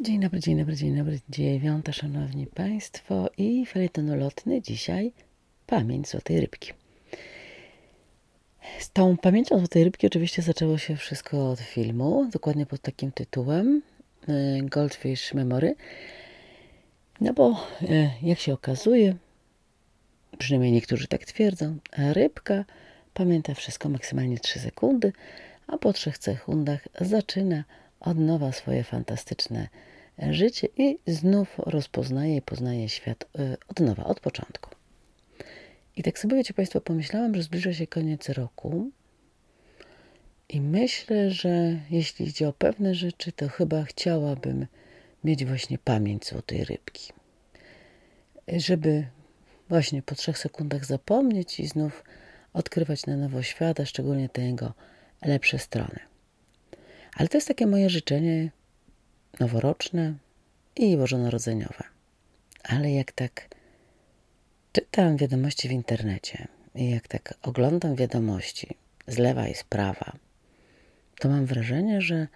Dzień dobry, dzień dobry, dzień dobry. Dziewiąta, szanowni państwo i felieton lotny dzisiaj Pamięć Złotej Rybki. Z tą pamięcią Złotej Rybki oczywiście zaczęło się wszystko od filmu, dokładnie pod takim tytułem y, Goldfish Memory. No bo y, jak się okazuje, przynajmniej niektórzy tak twierdzą, rybka pamięta wszystko maksymalnie 3 sekundy, a po 3 sekundach zaczyna od nowa swoje fantastyczne życie i znów rozpoznaje i poznaje świat y, od nowa, od początku. I tak sobie, wiecie Państwo, pomyślałam, że zbliża się koniec roku i myślę, że jeśli idzie o pewne rzeczy, to chyba chciałabym mieć właśnie pamięć złotej rybki. Żeby właśnie po trzech sekundach zapomnieć i znów odkrywać na nowo świata, szczególnie te jego lepsze strony. Ale to jest takie moje życzenie noworoczne i bożonarodzeniowe. Ale jak tak czytam wiadomości w internecie i jak tak oglądam wiadomości z lewa i z prawa, to mam wrażenie, że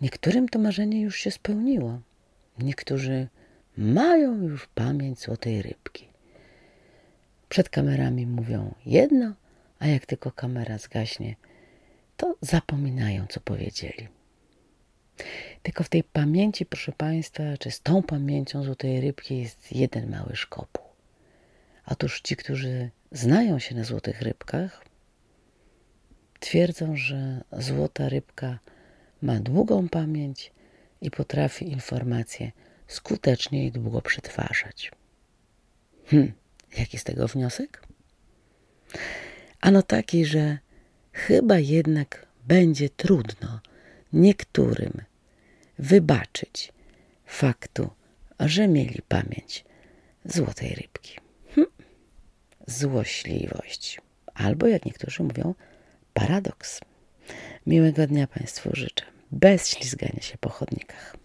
niektórym to marzenie już się spełniło. Niektórzy mają już pamięć złotej rybki. Przed kamerami mówią jedno, a jak tylko kamera zgaśnie, to zapominają, co powiedzieli. Tylko w tej pamięci, proszę Państwa, czy z tą pamięcią złotej rybki jest jeden mały szkopuł. Otóż ci, którzy znają się na złotych rybkach, twierdzą, że złota rybka ma długą pamięć i potrafi informacje skutecznie i długo przetwarzać. Hm, jaki z tego wniosek? Ano taki, że chyba jednak będzie trudno niektórym wybaczyć faktu, że mieli pamięć złotej rybki. Hm. Złośliwość, albo jak niektórzy mówią, paradoks. Miłego dnia Państwu życzę, bez ślizgania się po chodnikach.